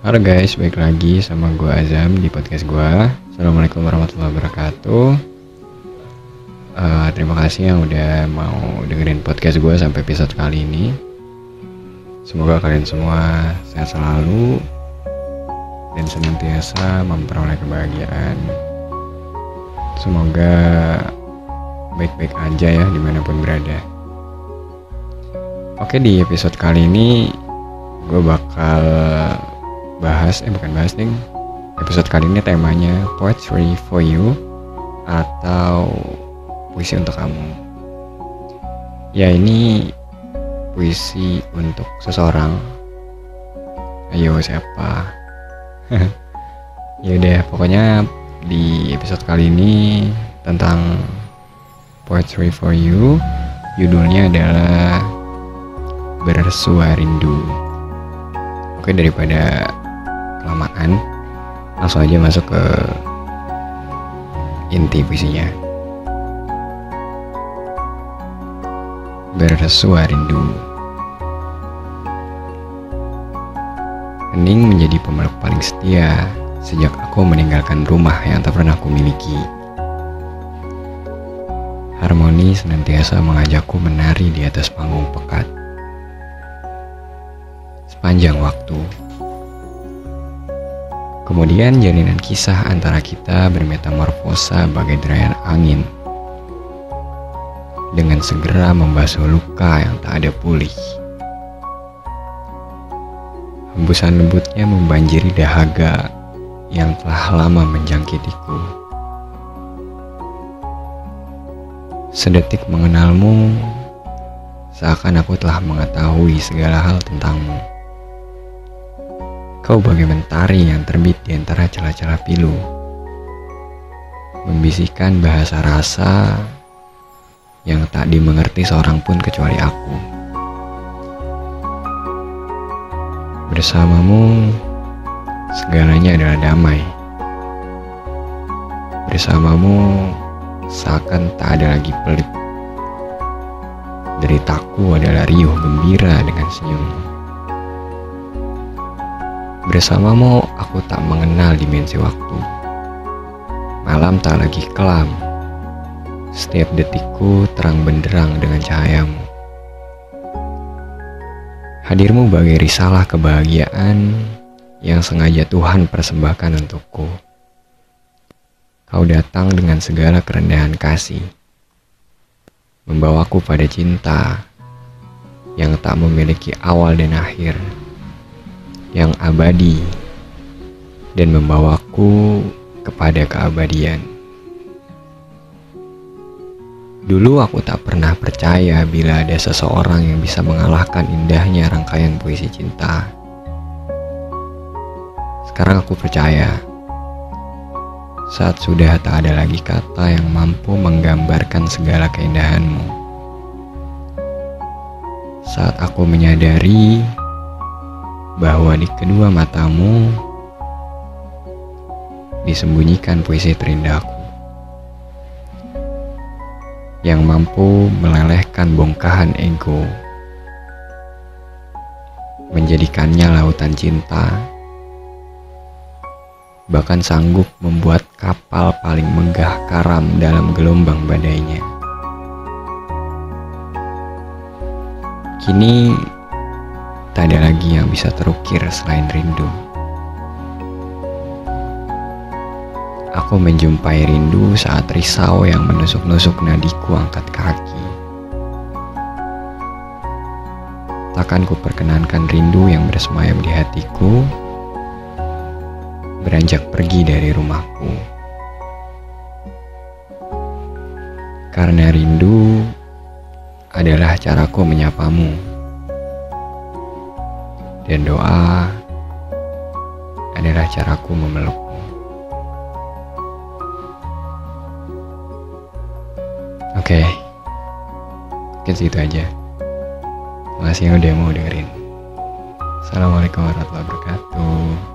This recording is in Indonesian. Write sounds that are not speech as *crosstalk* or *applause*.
Halo guys, balik lagi sama gue Azam di podcast gue. Assalamualaikum warahmatullahi wabarakatuh. Uh, terima kasih yang udah mau dengerin podcast gue sampai episode kali ini. Semoga kalian semua sehat selalu dan senantiasa memperoleh kebahagiaan. Semoga baik-baik aja ya di mana pun berada. Oke di episode kali ini gue bakal bahas eh bukan bahas nih episode kali ini temanya poetry for you atau puisi untuk kamu. Ya ini puisi untuk seseorang. Ayo siapa? *laughs* Ya udah pokoknya di episode kali ini tentang poetry for you judulnya adalah bersua rindu oke daripada kelamaan langsung aja masuk ke inti puisinya bersua rindu Hening menjadi pemeluk paling setia sejak aku meninggalkan rumah yang tak pernah aku miliki. Harmoni senantiasa mengajakku menari di atas panggung pekat sepanjang waktu. Kemudian jalinan kisah antara kita bermetamorfosa bagai derayan angin dengan segera membasuh luka yang tak ada pulih. Hembusan lembutnya membanjiri dahaga yang telah lama menjangkitiku. Sedetik mengenalmu, seakan aku telah mengetahui segala hal tentangmu. Kau bagai mentari yang terbit di antara celah-celah pilu. Membisikkan bahasa rasa yang tak dimengerti seorang pun kecuali aku. Bersamamu, segalanya adalah damai. Bersamamu, seakan tak ada lagi pelik. Deritaku adalah riuh gembira dengan senyummu. Bersamamu, aku tak mengenal dimensi waktu. Malam tak lagi kelam. Setiap detikku terang benderang dengan cahayamu. Hadirmu bagai risalah kebahagiaan yang sengaja Tuhan persembahkan untukku. Kau datang dengan segala kerendahan kasih, membawaku pada cinta yang tak memiliki awal dan akhir yang abadi dan membawaku kepada keabadian. Dulu aku tak pernah percaya bila ada seseorang yang bisa mengalahkan indahnya rangkaian puisi cinta. Sekarang aku percaya. Saat sudah tak ada lagi kata yang mampu menggambarkan segala keindahanmu. Saat aku menyadari bahwa di kedua matamu disembunyikan puisi terindahku yang mampu melelehkan bongkahan ego menjadikannya lautan cinta bahkan sanggup membuat kapal paling megah karam dalam gelombang badainya. Kini Tak ada lagi yang bisa terukir selain rindu. Aku menjumpai rindu saat risau yang menusuk-nusuk nadiku angkat kaki. Takkan ku perkenankan rindu yang bersemayam di hatiku beranjak pergi dari rumahku. Karena rindu adalah caraku menyapamu dan doa adalah caraku memelukmu. Oke, okay. mungkin segitu aja. Terima kasih yang udah mau dengerin. Assalamualaikum warahmatullahi wabarakatuh.